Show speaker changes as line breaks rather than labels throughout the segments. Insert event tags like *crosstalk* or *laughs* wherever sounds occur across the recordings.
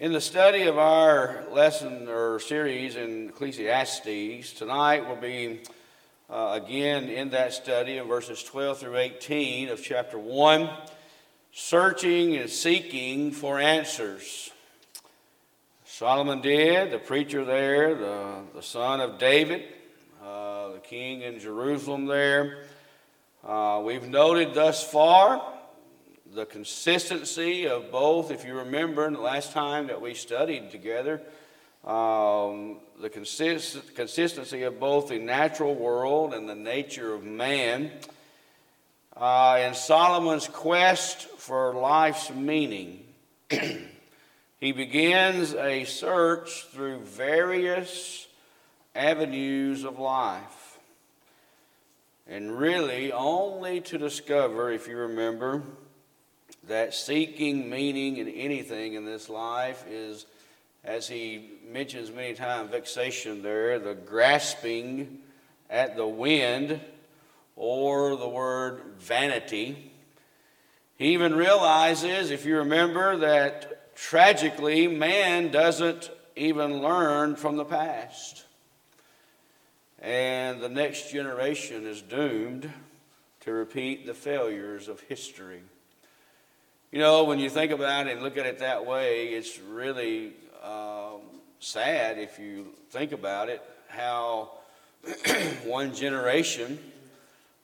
In the study of our lesson or series in Ecclesiastes, tonight we'll be uh, again in that study in verses 12 through 18 of chapter 1, searching and seeking for answers. Solomon did, the preacher there, the, the son of David, uh, the king in Jerusalem there. Uh, we've noted thus far the consistency of both, if you remember the last time that we studied together, um, the consist- consistency of both the natural world and the nature of man. Uh, in Solomon's quest for life's meaning, *clears throat* he begins a search through various avenues of life. And really, only to discover, if you remember, that seeking meaning in anything in this life is, as he mentions many times, vexation there, the grasping at the wind, or the word vanity. He even realizes, if you remember, that tragically, man doesn't even learn from the past. And the next generation is doomed to repeat the failures of history. You know, when you think about it and look at it that way, it's really um, sad if you think about it how *clears throat* one generation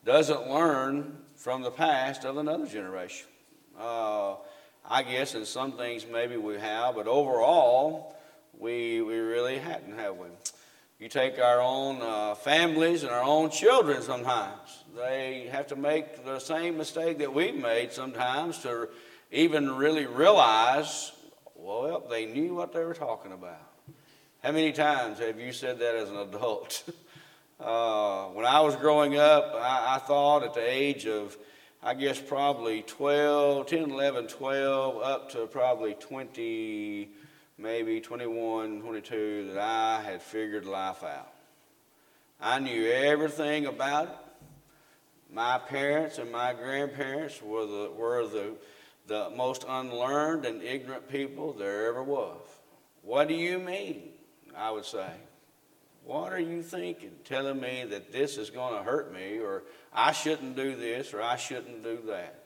doesn't learn from the past of another generation. Uh, I guess in some things maybe we have, but overall, we, we really hadn't, have we? You take our own uh, families and our own children sometimes. They have to make the same mistake that we've made sometimes to even really realize, well, they knew what they were talking about. How many times have you said that as an adult? *laughs* uh, when I was growing up, I, I, thought at the age of, I guess, probably 12, 10, 11, 12, up to probably 20, maybe 21, 22, that I had figured life out. I knew everything about it. My parents and my grandparents were the, were the the most unlearned and ignorant people there ever was. What do you mean? I would say. What are you thinking? Telling me that this is going to hurt me, or I shouldn't do this, or I shouldn't do that.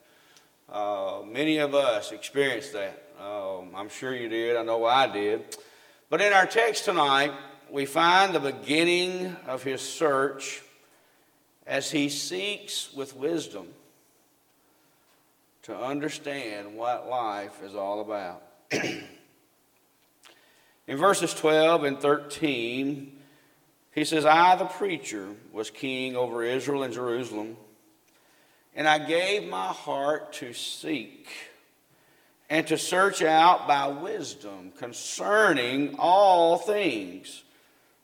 Uh, many of us experienced that. Um, I'm sure you did. I know I did. But in our text tonight, we find the beginning of his search as he seeks with wisdom to understand what life is all about. *clears throat* In verses 12 and 13, he says, I, the preacher, was king over Israel and Jerusalem, and I gave my heart to seek and to search out by wisdom concerning all things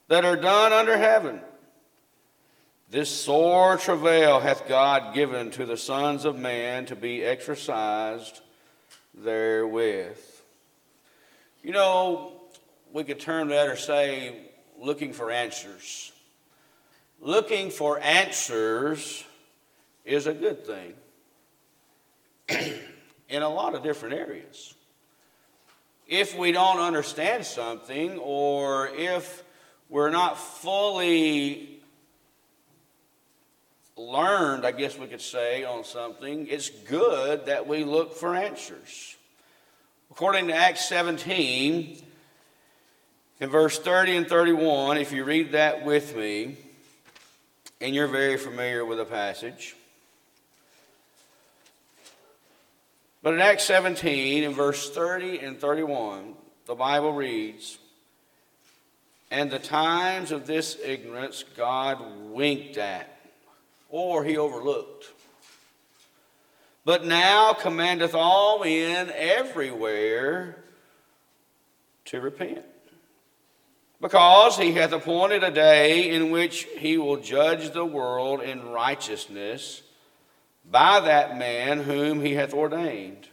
that are done under heaven. This sore travail hath God given to the sons of man to be exercised therewith. You know, we could term that or say looking for answers. Looking for answers is a good thing *clears throat* in a lot of different areas. If we don't understand something or if we're not fully learned, I guess we could say, on something, it's good that we look for answers. According to Acts 17, in verse 30 and 31, if you read that with me, and you're very familiar with the passage. But in Acts 17, in verse 30 and 31, the Bible reads, And the times of this ignorance God winked at or he overlooked. But now commandeth all men everywhere to repent. Because he hath appointed a day in which he will judge the world in righteousness by that man whom he hath ordained.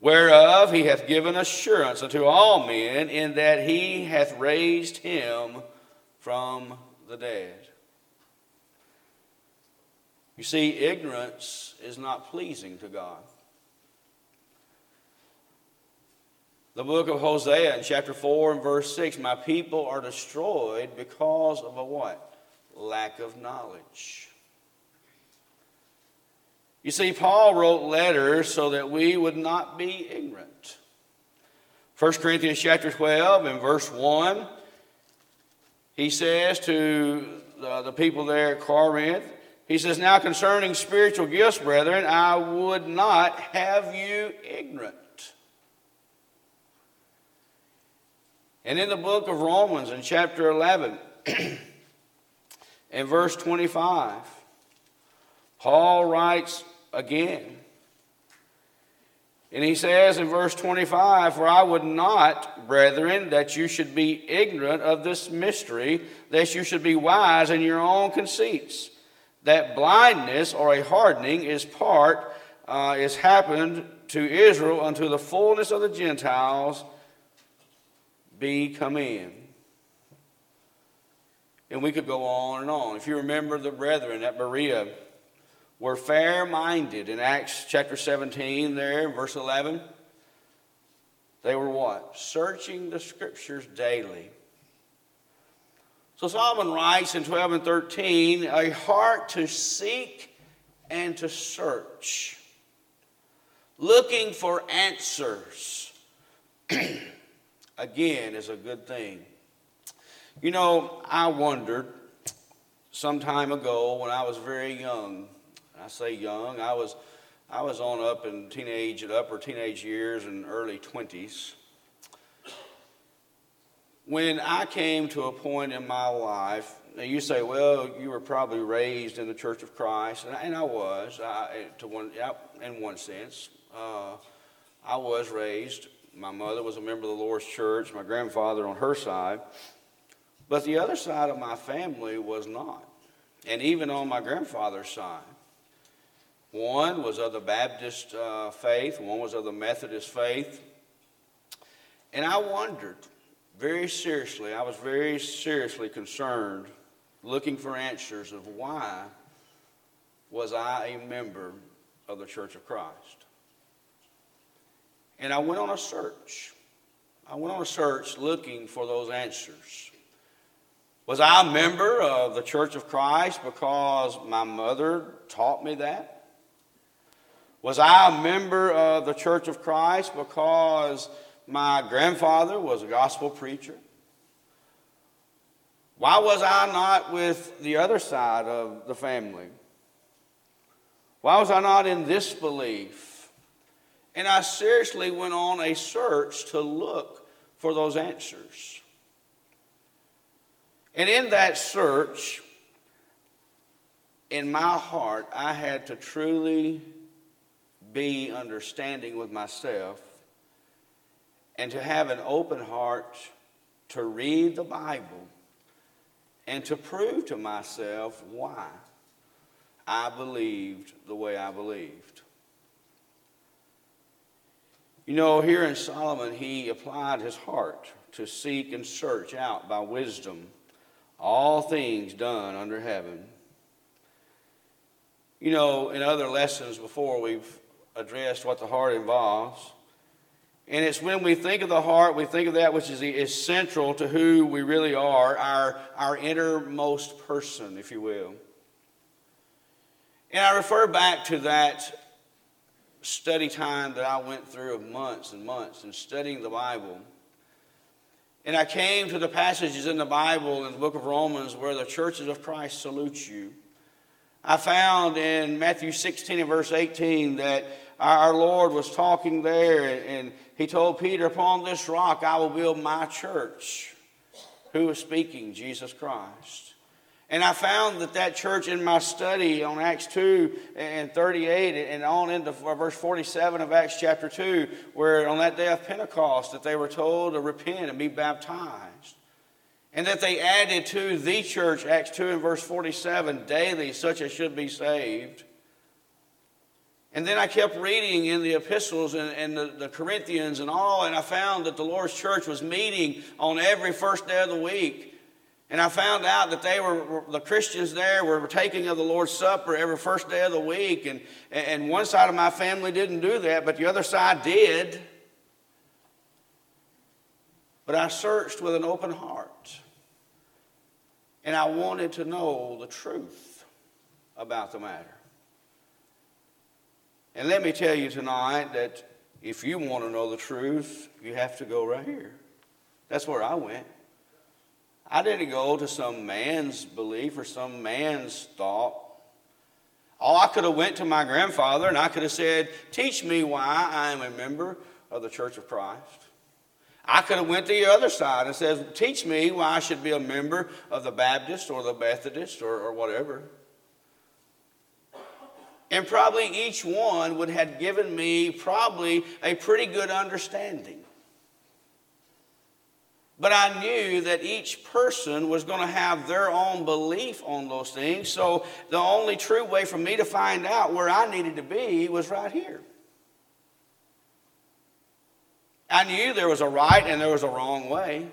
Whereof he hath given assurance unto all men, in that he hath raised him from the dead. You see, ignorance is not pleasing to God. the book of Hosea in chapter 4 and verse 6 My people are destroyed because of a what? Lack of knowledge. You see, Paul wrote letters so that we would not be ignorant. 1 Corinthians chapter 12 and verse 1, he says to the, the people there at Corinth, he says, Now concerning spiritual gifts, brethren, I would not have you ignorant. And in the book of Romans, in chapter 11, *clears throat* and verse 25, Paul writes again, and he says in verse 25, For I would not, brethren, that you should be ignorant of this mystery, that you should be wise in your own conceits. That blindness or a hardening is part, uh, is happened to Israel unto the fullness of the Gentiles be come in. And we could go on and on. If you remember the brethren at Berea, were fair minded in Acts chapter 17, there, verse 11. They were what? Searching the scriptures daily. So Solomon writes in 12 and 13 a heart to seek and to search, looking for answers. *clears throat* Again, is a good thing. You know, I wondered some time ago when I was very young I say young, I was, I was on up in teenage, upper teenage years and early 20s. When I came to a point in my life, now you say, well, you were probably raised in the Church of Christ, and I, and I was, I, to one, in one sense. Uh, I was raised. My mother was a member of the Lord's Church, my grandfather on her side. But the other side of my family was not. And even on my grandfather's side. One was of the Baptist uh, faith, one was of the Methodist faith. And I wondered very seriously, I was very seriously concerned, looking for answers of why was I a member of the Church of Christ. And I went on a search. I went on a search looking for those answers. Was I a member of the Church of Christ because my mother taught me that? Was I a member of the Church of Christ because my grandfather was a gospel preacher? Why was I not with the other side of the family? Why was I not in this belief? And I seriously went on a search to look for those answers. And in that search, in my heart, I had to truly be understanding with myself and to have an open heart to read the Bible and to prove to myself why I believed the way I believed. You know, here in Solomon, he applied his heart to seek and search out by wisdom all things done under heaven. You know, in other lessons before, we've addressed what the heart involves. And it's when we think of the heart, we think of that which is, is central to who we really are, our, our innermost person, if you will. And I refer back to that study time that I went through of months and months in studying the Bible. And I came to the passages in the Bible in the book of Romans where the churches of Christ salute you. I found in Matthew 16 and verse 18 that our Lord was talking there, and he told Peter, Upon this rock I will build my church. Who was speaking? Jesus Christ. And I found that that church in my study on Acts 2 and 38 and on into verse 47 of Acts chapter 2, where on that day of Pentecost that they were told to repent and be baptized. And that they added to the church, Acts 2 and verse 47, daily such as should be saved. And then I kept reading in the epistles and, and the, the, Corinthians and all, and I found that the Lord's church was meeting on every first day of the week. And I found out that they were, the Christians there were taking of the Lord's Supper every first day of the week. And, and one side of my family didn't do that, but the other side did. But I searched with an open heart. And I wanted to know the truth about the matter. And let me tell you tonight that if you want to know the truth, you have to go right here. That's where I went. I didn't go to some man's belief or some man's thought. Oh, I could have went to my grandfather and I could have said, "Teach me why I am a member of the Church of Christ." I could have went to the other side and said, "Teach me why I should be a member of the Baptist or the Methodist or, or whatever." And probably each one would have given me probably a pretty good understanding. But I knew that each person was going to have their own belief on those things. So the only true way for me to find out where I needed to be was right here. I knew there was a right and there was a wrong way.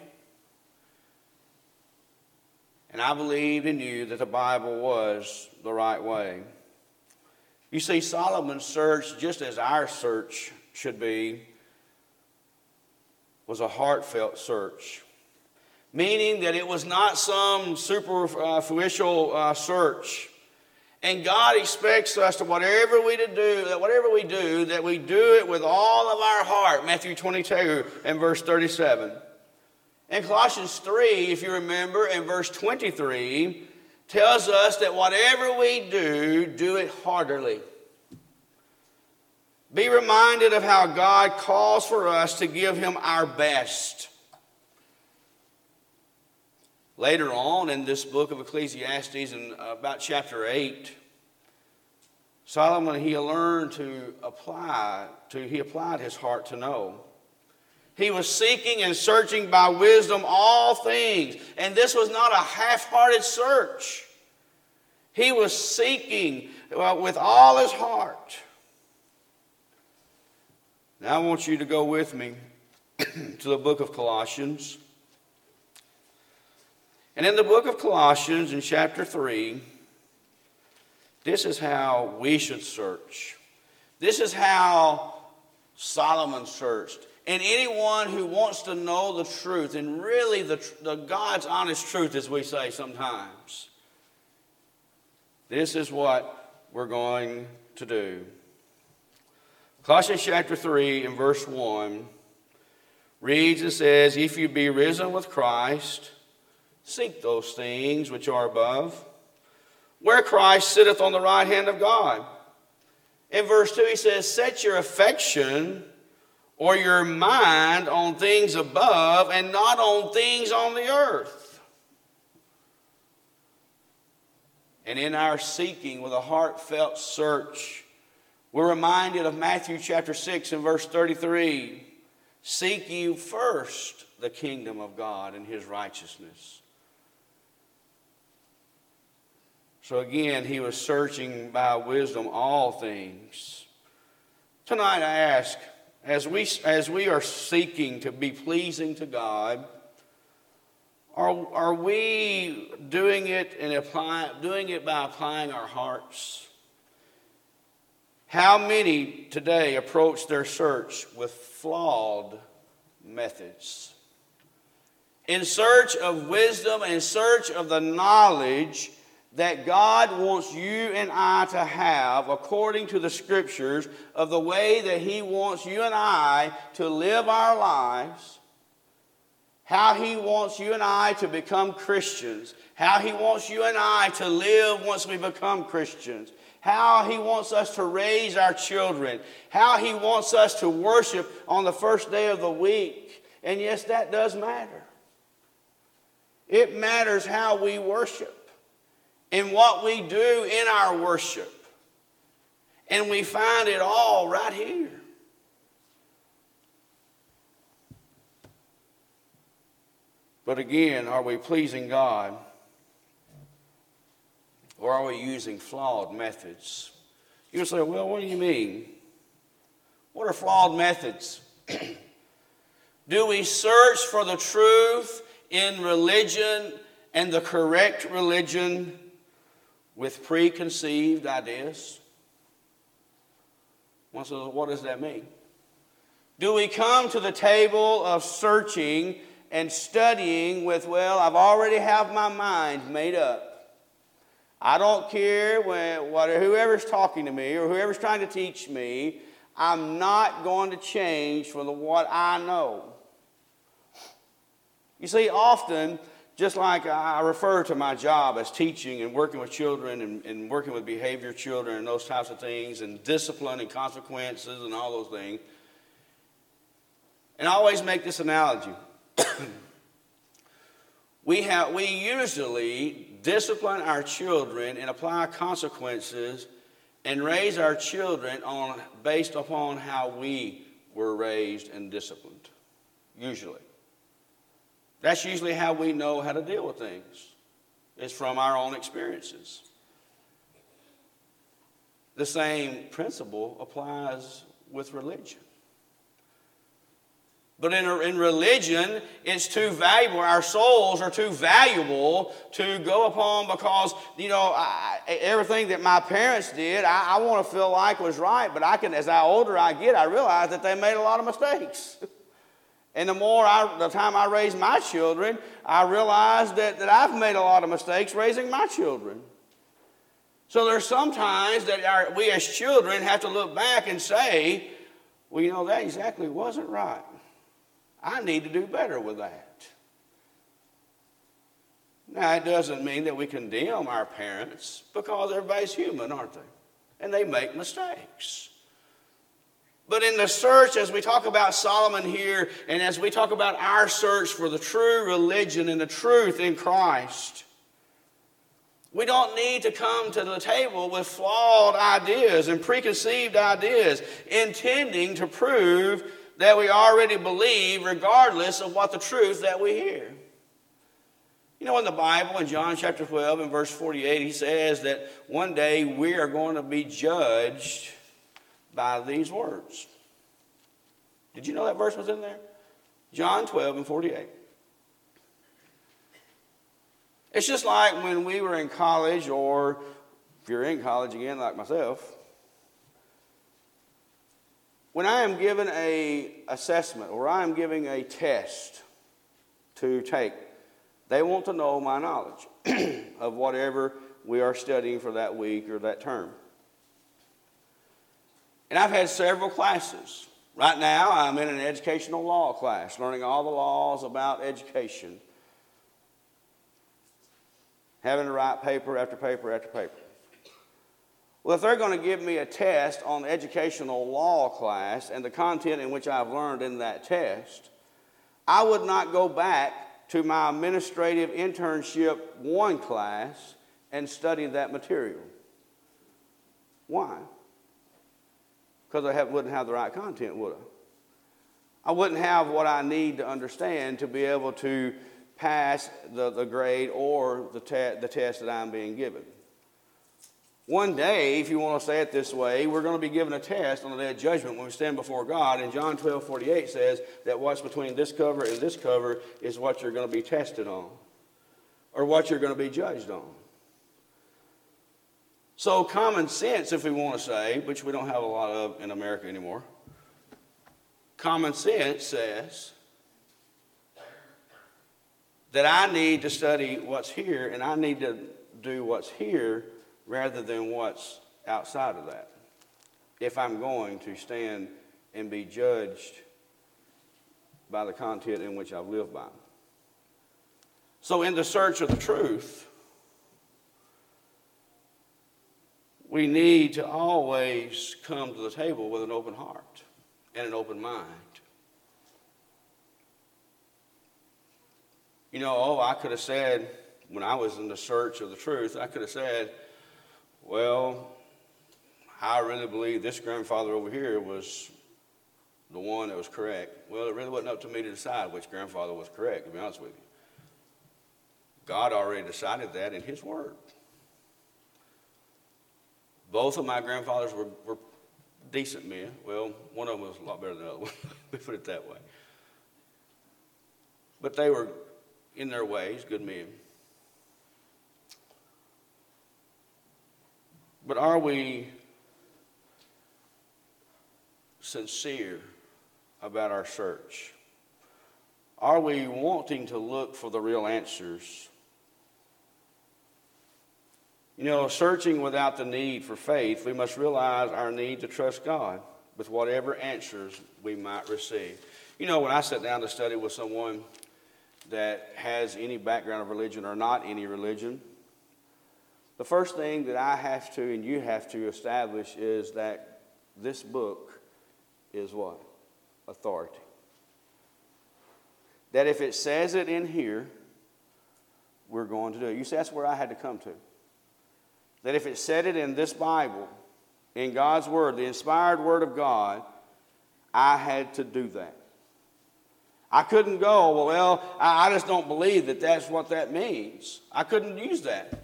And I believed and knew that the Bible was the right way. You see, Solomon's search, just as our search should be, was a heartfelt search, meaning that it was not some superficial uh, search. And God expects us to whatever we to do, that whatever we do, that we do it with all of our heart. Matthew 22 and verse 37. And Colossians 3, if you remember, in verse 23, tells us that whatever we do, do it heartily. Be reminded of how God calls for us to give Him our best. Later on in this book of Ecclesiastes, in about chapter 8, Solomon, he learned to apply, to, he applied his heart to know. He was seeking and searching by wisdom all things. And this was not a half hearted search. He was seeking with all his heart. Now I want you to go with me *clears throat* to the book of Colossians. And in the book of Colossians, in chapter 3, this is how we should search. This is how Solomon searched. And anyone who wants to know the truth, and really the, the God's honest truth, as we say sometimes, this is what we're going to do. Colossians chapter 3 and verse 1 reads and says, If you be risen with Christ, seek those things which are above, where Christ sitteth on the right hand of God. In verse 2, he says, Set your affection or your mind on things above and not on things on the earth. And in our seeking with a heartfelt search, we're reminded of Matthew chapter 6 and verse 33 Seek you first the kingdom of God and his righteousness. So again, he was searching by wisdom all things. Tonight I ask, as we, as we are seeking to be pleasing to God, are, are we doing it and apply, doing it by applying our hearts? How many today approach their search with flawed methods? In search of wisdom, in search of the knowledge that God wants you and I to have according to the scriptures of the way that He wants you and I to live our lives, how He wants you and I to become Christians, how He wants you and I to live once we become Christians how He wants us to raise our children, how He wants us to worship on the first day of the week. And yes, that does matter. It matters how we worship and what we do in our worship. And we find it all right here. But again, are we pleasing God? Or are we using flawed methods? You say, well, what do you mean? What are flawed methods? *clears throat* do we search for the truth in religion and the correct religion with preconceived ideas? What does that mean? Do we come to the table of searching and studying with, well, I've already have my mind made up. I don't care when, what, whoever's talking to me or whoever's trying to teach me, I'm not going to change from the, what I know. You see, often, just like I refer to my job as teaching and working with children and, and working with behavior children and those types of things and discipline and consequences and all those things. And I always make this analogy. *clears throat* we, have, we usually discipline our children and apply consequences and raise our children on, based upon how we were raised and disciplined, usually. That's usually how we know how to deal with things. It's from our own experiences. The same principle applies with religion. But in, in religion, it's too valuable. Our souls are too valuable to go upon because, you know, I, everything that my parents did, I, I want to feel like was right. But I can, as I older I get, I realize that they made a lot of mistakes. *laughs* And the more I, the time I raise my children, I realize that, that I've made a lot of mistakes raising my children. So there's sometimes that our, we as children have to look back and say, well, you know, that exactly wasn't right. I need to do better with that. Now, it doesn't mean that we condemn our parents because everybody's human, aren't they? And they make mistakes. But in the search, as we talk about Solomon here, and as we talk about our search for the true religion and the truth in Christ, we don't need to come to the table with flawed ideas and preconceived ideas, intending to prove that we already believe, regardless of what the truth that we hear. You know, in the Bible, in John chapter 12 and verse 48, he says that one day we are going to be judged by these words. Did you know that verse was in there? John 12 and 48. It's just like when we were in college, or if you're in college again, like myself, when I am given a assessment or I am giving a test to take, they want to know my knowledge *clears throat* of whatever we are studying for that week or that term. And I've had several classes. Right now, I'm in an educational law class, learning all the laws about education, having to write paper after paper after paper. Well, if they're going to give me a test on the educational law class and the content in which I've learned in that test, I would not go back to my administrative internship one class and study that material. Why? Because I have, wouldn't have the right content, would I? I wouldn't have what I need to understand to be able to pass the, the grade or the, te- the test that I'm being given. One day, if you want to say it this way, we're going to be given a test on the day of judgment when we stand before God. And John 12 48 says that what's between this cover and this cover is what you're going to be tested on or what you're going to be judged on. So, common sense, if we want to say, which we don't have a lot of in America anymore, common sense says that I need to study what's here and I need to do what's here rather than what's outside of that if I'm going to stand and be judged by the content in which I've lived by. So, in the search of the truth, we need to always come to the table with an open heart and an open mind. You know, oh, I could have said, when I was in the search of the truth, I could have said, well, I really believe this grandfather over here was the one that was correct. Well, it really wasn't up to me to decide which grandfather was correct, to be honest with you. God already decided that in His Word. Both of my grandfathers were, were decent men. Well, one of them was a lot better than the other one. *laughs* we put it that way. But they were, in their ways, good men. But are we sincere about our search? Are we wanting to look for the real answers? You know, searching without the need for faith, we must realize our need to trust God with whatever answers we might receive. You know, when I sit down to study with someone that has any background of religion or not any religion, the first thing that I have to and you have to establish is that this book is what? Authority. That if it says it in here, we're going to do it. You see, that's where I had to come to. That if it said it in this Bible, in God's Word, the inspired Word of God, I had to do that. I couldn't go, well, I just don't believe that that's what that means. I couldn't use that.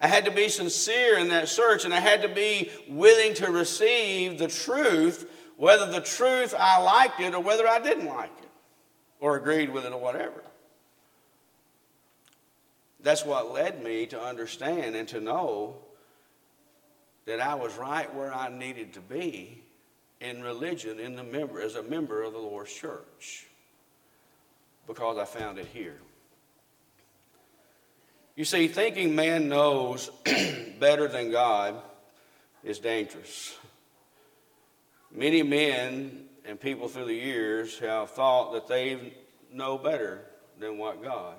I had to be sincere in that search, and I had to be willing to receive the truth, whether the truth I liked it or whether I didn't like it, or agreed with it or whatever. That's what led me to understand and to know that I was right where I needed to be in religion in the member as a member of the Lord's church because I found it here. You see, thinking man knows *clears throat* better than God is dangerous. Many men and people through the years have thought that they know better than what God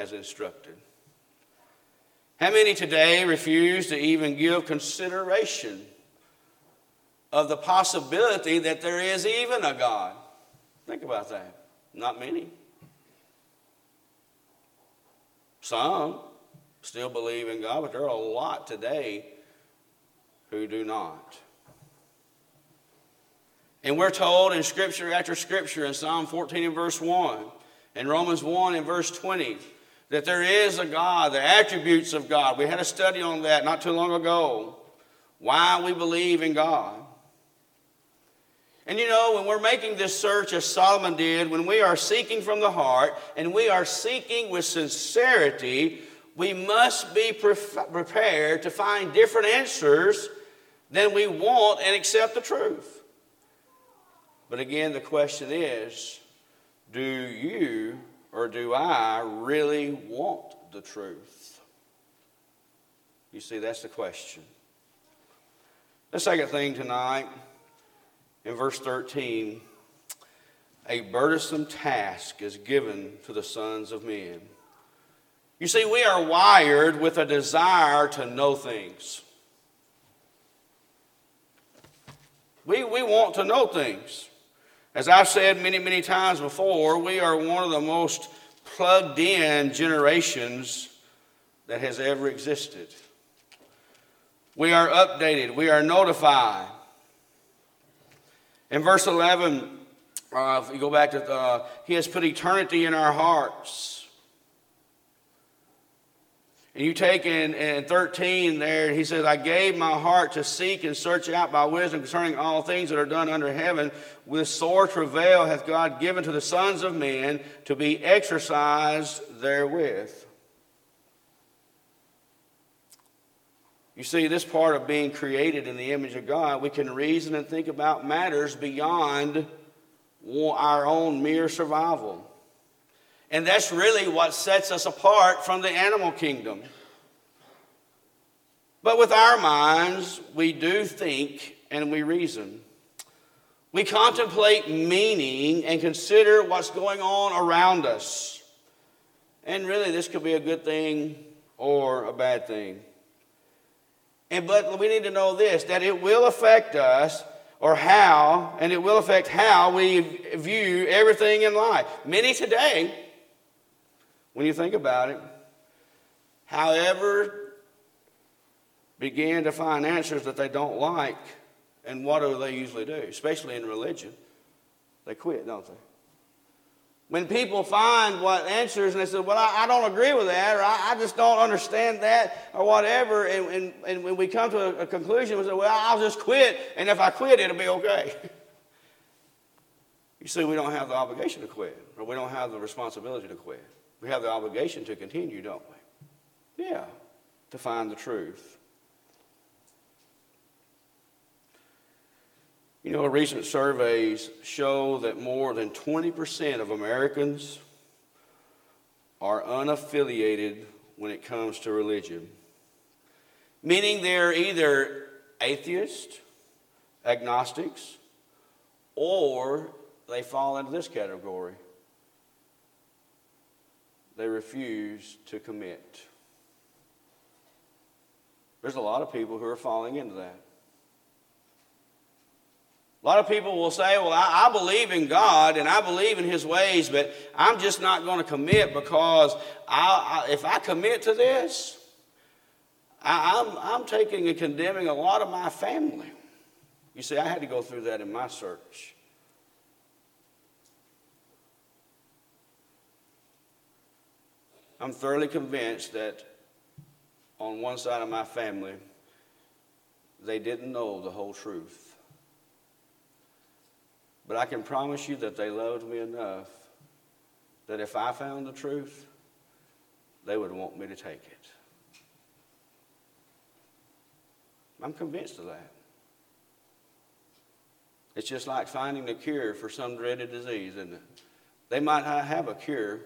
has instructed. How many today refuse to even give consideration of the possibility that there is even a God. Think about that. Not many. Some still believe in God, but there are a lot today who do not. And we're told in Scripture after Scripture, in Psalm 14 and verse 1, in Romans 1 and verse 20, that there is a God, the attributes of God. We had a study on that not too long ago. Why we believe in God. And you know, when we're making this search as Solomon did, when we are seeking from the heart and we are seeking with sincerity, we must be pre- prepared to find different answers than we want and accept the truth. But again, the question is do you or do I really want the truth? You see, that's the question. The second thing tonight in verse 13, a burdensome task is given to the sons of men. You see, we are wired with a desire to know things. We, we want to know things. As I've said many, many times before, we are one of the most plugged in generations that has ever existed. We are updated, we are notified. In verse 11, uh, if you go back to, uh, He has put eternity in our hearts. And you take in, in 13 there, he says, I gave my heart to seek and search out by wisdom concerning all things that are done under heaven. With sore travail hath God given to the sons of men to be exercised therewith. You see, this part of being created in the image of God, we can reason and think about matters beyond our own mere survival. And that's really what sets us apart from the animal kingdom. But with our minds, we do think and we reason. We contemplate meaning and consider what's going on around us. And really, this could be a good thing or a bad thing. And, but we need to know this that it will affect us or how, and it will affect how we view everything in life. Many today, when you think about it, however, begin to find answers that they don't like, and what do they usually do? Especially in religion, they quit, don't they? When people find what answers and they say, Well, I, I don't agree with that, or I, I, just don't understand that, or whatever, and, and, and when we come to a, a conclusion, we say, Well, I'll just quit, and if I quit, it'll be okay. *laughs* You see, we don't have the obligation to quit, or we don't have the responsibility to quit. We have the obligation to continue, don't we? Yeah, to find the truth. You know, recent surveys show that more than 20% of Americans are unaffiliated when it comes to religion, meaning they're either atheists, agnostics, or they fall into this category. They refuse to commit. There's a lot of people who are falling into that. A lot of people will say, Well, I, I, believe in God and I believe in His ways, but I'm just not going to commit because I, I, if I commit to this, I'm, I'm taking and condemning a lot of my family. You see, I had to go through that in my search. I'm thoroughly convinced that on one side of my family, they didn't know the whole truth. But I can promise you that they loved me enough that if I found the truth, they would want me to take it. I'm convinced of that. It's just like finding a cure for some dreaded disease, it? They might not have a cure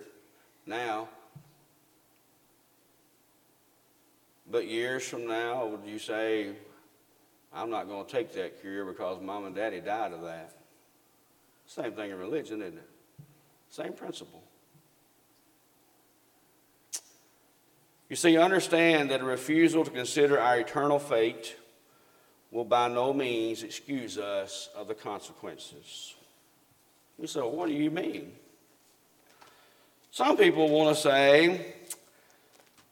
now, but years from now, would you say, I'm not going to take that cure because mom and daddy died of that? Same thing in religion, isn't it? Same principle. You see, understand that a refusal to consider our eternal fate will by no means excuse us of the consequences. You say, well, what do you mean? Some people want to say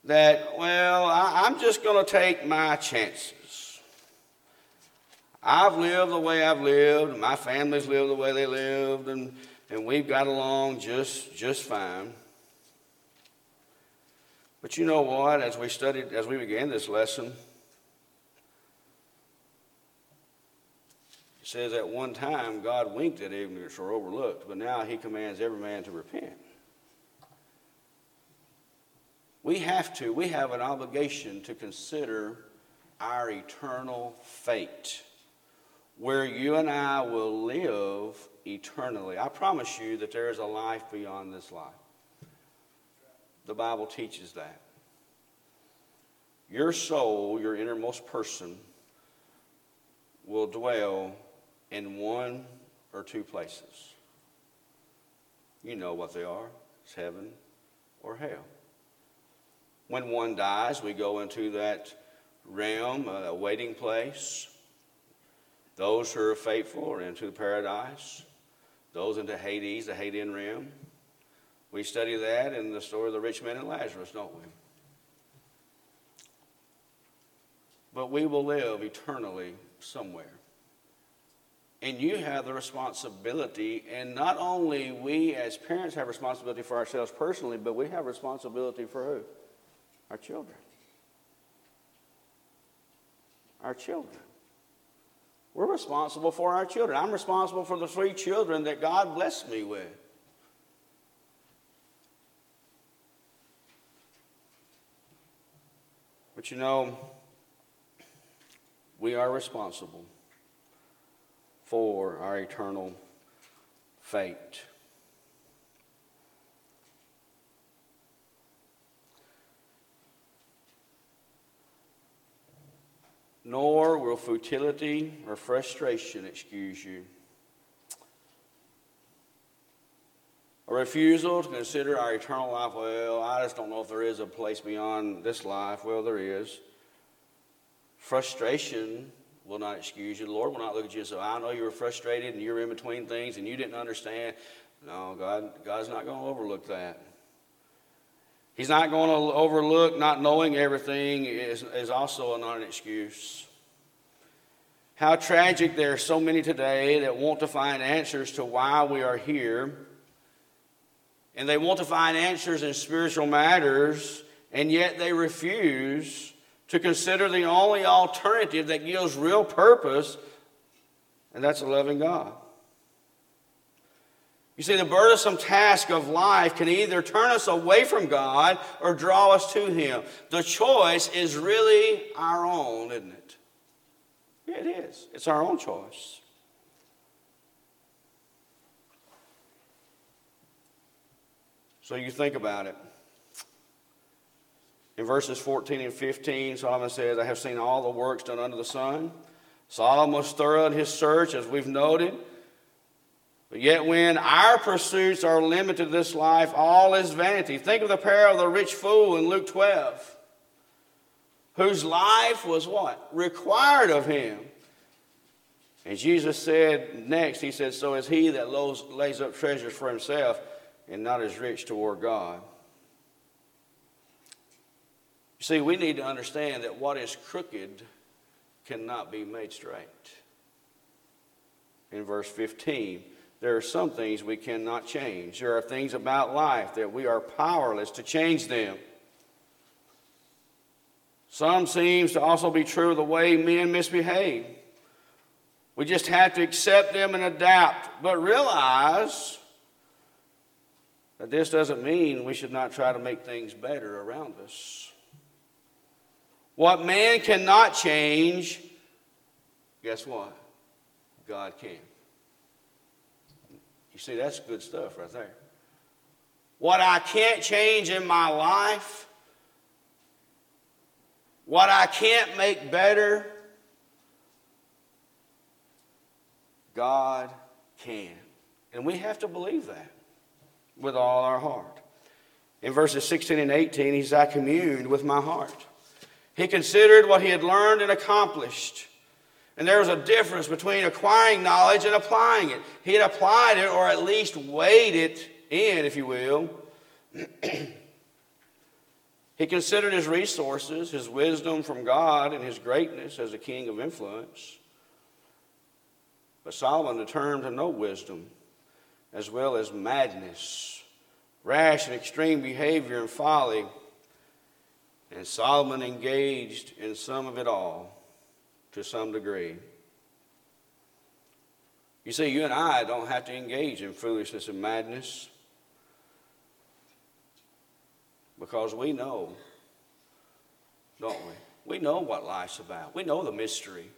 that, well, I, am just going to take my chances. I've lived the way I've lived, my family's lived the way they lived, and, and we've got along just, just fine. But you know what? As we studied, as we began this lesson, it says at one time God winked at ignorance or overlooked, but now he commands every man to repent. We have to, we have an obligation to consider our eternal fate, where you and I will live eternally. I promise you that there is a life beyond this life. The Bible teaches that. Your soul, your innermost person, will dwell in one or two places. You know what they are it's heaven or hell. When one dies, we go into that realm, uh, a waiting place. Those who are faithful are into paradise. Those into Hades, the Hadean realm. We study that in the story of the rich man and Lazarus, don't we? But we will live eternally somewhere. And you have the responsibility, and not only we as parents have responsibility for ourselves personally, but we have responsibility for who? Our children. Our children. We're responsible for our children. I'm responsible for the three children that God blessed me with. But you know, we are responsible for our eternal fate. Nor will futility or frustration excuse you. A refusal to consider our eternal life, well, I just don't know if there is a place beyond this life. Well, there is. Frustration will not excuse you. The Lord will not look at you and say, I know you were frustrated and you're in between things and you didn't understand. No, God, God's not going to overlook that. He's not going to overlook not knowing everything is, is also not an excuse. How tragic there are so many today that want to find answers to why we are here. And they want to find answers in spiritual matters, and yet they refuse to consider the only alternative that gives real purpose, and that's a loving God. You see, the burdensome task of life can either turn us away from God or draw us to Him. The choice is really our own, isn't it? It is. It's our own choice. So you think about it. In verses 14 and 15, Solomon says, I have seen all the works done under the sun. Solomon was thorough in his search, as we've noted. But yet, when our pursuits are limited to this life, all is vanity. Think of the parable of the rich fool in Luke 12, whose life was what? Required of him. And Jesus said next, He said, So is he that lays up treasures for himself and not as rich toward God. You see, we need to understand that what is crooked cannot be made straight. In verse 15, there are some things we cannot change. There are things about life that we are powerless to change them. Some seems to also be true of the way men misbehave. We just have to accept them and adapt, but realize that this doesn't mean we should not try to make things better around us. What man cannot change, guess what? God can. See, that's good stuff right there. What I can't change in my life, what I can't make better, God can. And we have to believe that with all our heart. In verses 16 and 18, he says, I communed with my heart. He considered what he had learned and accomplished. And there was a difference between acquiring knowledge and applying it. He had applied it, or at least weighed it in, if you will. *clears throat* he considered his resources, his wisdom from God, and his greatness as a king of influence. But Solomon determined to know wisdom as well as madness, rash and extreme behavior and folly. And Solomon engaged in some of it all to some degree. You see, you and I don't have to engage in foolishness and madness because we know, don't we? We know what life's about. We know the mystery.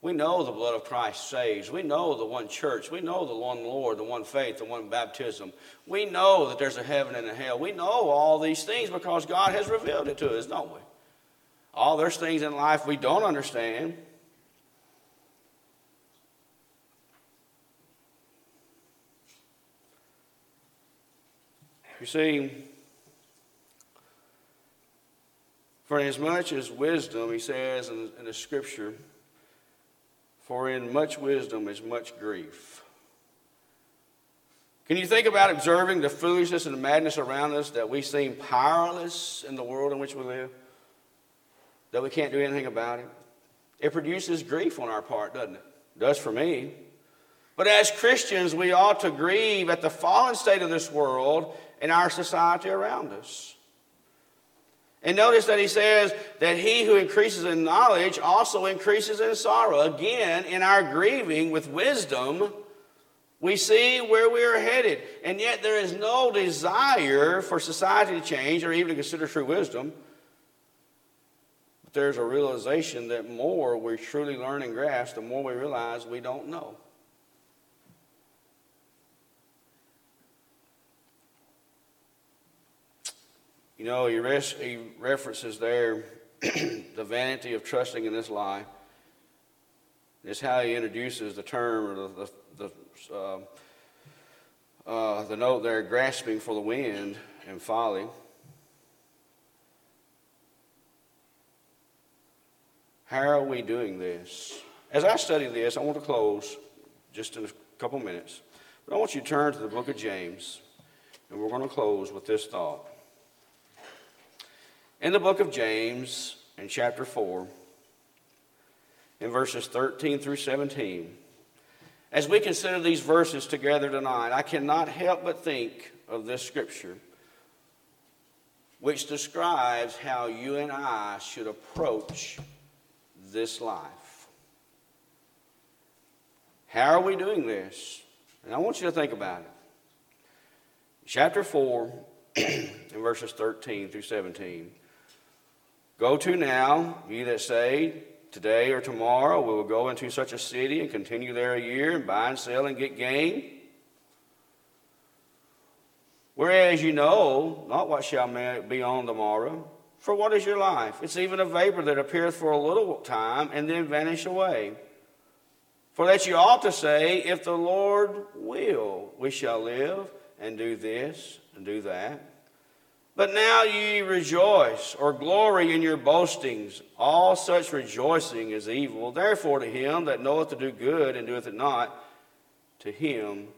We know the blood of Christ saves. We know the one church. We know the one Lord, the one faith, the one baptism. We know that there's a heaven and a hell. We know all these things because God has revealed it to us, don't we? All there's things in life we don't understand. You see, for as much as wisdom, he says in, in the scripture, for in much wisdom is much grief. Can you think about observing the foolishness and the madness around us that we seem powerless in the world in which we live? That we can't do anything about it? It produces grief on our part, doesn't it? it does for me. But as Christians, we ought to grieve at the fallen state of this world and our society around us. And notice that he says that he who increases in knowledge also increases in sorrow. Again, in our grieving with wisdom, we see where we are headed. And yet there is no desire for society to change or even to consider true wisdom. There's a realization that more we truly learn and grasp, the more we realize we don't know. You know, he, he references there *clears throat* the vanity of trusting in this lie. It's how he introduces the term or the, the, the, uh, uh, the note there, grasping for the wind and folly. How are we doing this? As I study this, I want to close just in a couple minutes. But I want you to turn to the book of James, and we're going to close with this thought. In the book of James, in chapter 4, in verses 13 through 17, as we consider these verses together tonight, I cannot help but think of this scripture, which describes how you and I should approach this life. How are we doing this? And I want you to think about it. Chapter 4, *clears throat* in verses 13 through 17. Go to now, ye that say, Today or tomorrow we will go into such a city and continue there a year and buy and sell and get gain. Whereas you know not what shall be on tomorrow. For what is your life? It's even a vapor that appeareth for a little time and then vanish away. For that you ought to say, If the Lord will, we shall live and do this and do that. But now ye rejoice or glory in your boastings. All such rejoicing is evil. Therefore, to him that knoweth to do good and doeth it not, to him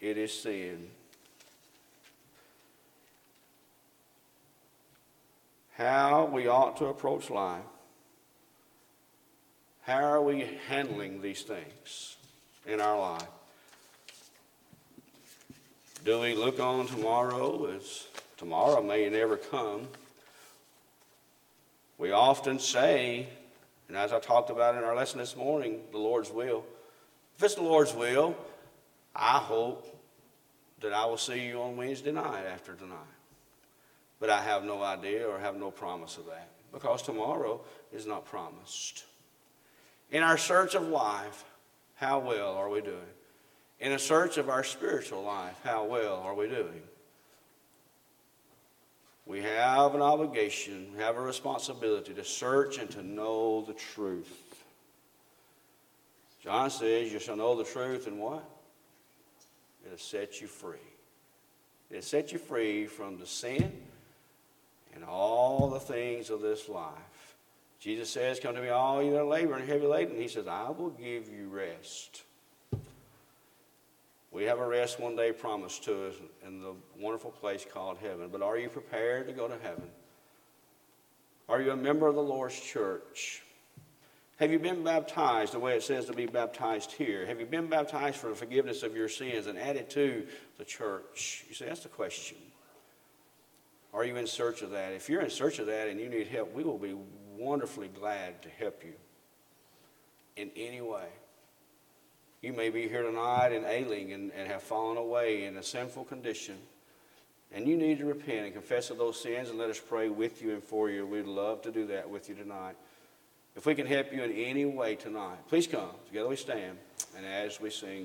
it is sin. How we ought to approach life. How are we handling these things in our life? Do we look on tomorrow as tomorrow may never come? We often say, and as I talked about in our lesson this morning, the Lord's will. If it's the Lord's will, I hope that I will see you on Wednesday night after tonight. But I have no idea or have no promise of that because tomorrow is not promised. In our search of life, how well are we doing? In a search of our spiritual life, how well are we doing? We have an obligation, we have a responsibility to search and to know the truth. John says, You shall know the truth, and what? It'll set you free. It'll set you free from the sin and all the things of this life. Jesus says, Come to me, all you that labor and heavy laden. He says, I will give you rest. We have a rest one day promised to us in the wonderful place called heaven. But are you prepared to go to heaven? Are you a member of the Lord's church? Have you been baptized the way it says to be baptized here? Have you been baptized for the forgiveness of your sins and added to the church? You say, that's the question. Are you in search of that? If you're in search of that and you need help, we will be wonderfully glad to help you in any way. You may be here tonight and ailing and, and have fallen away in a sinful condition. And you need to repent and confess of those sins and let us pray with you and for you. We'd love to do that with you tonight. If we can help you in any way tonight, please come. Together we stand. And as we sing,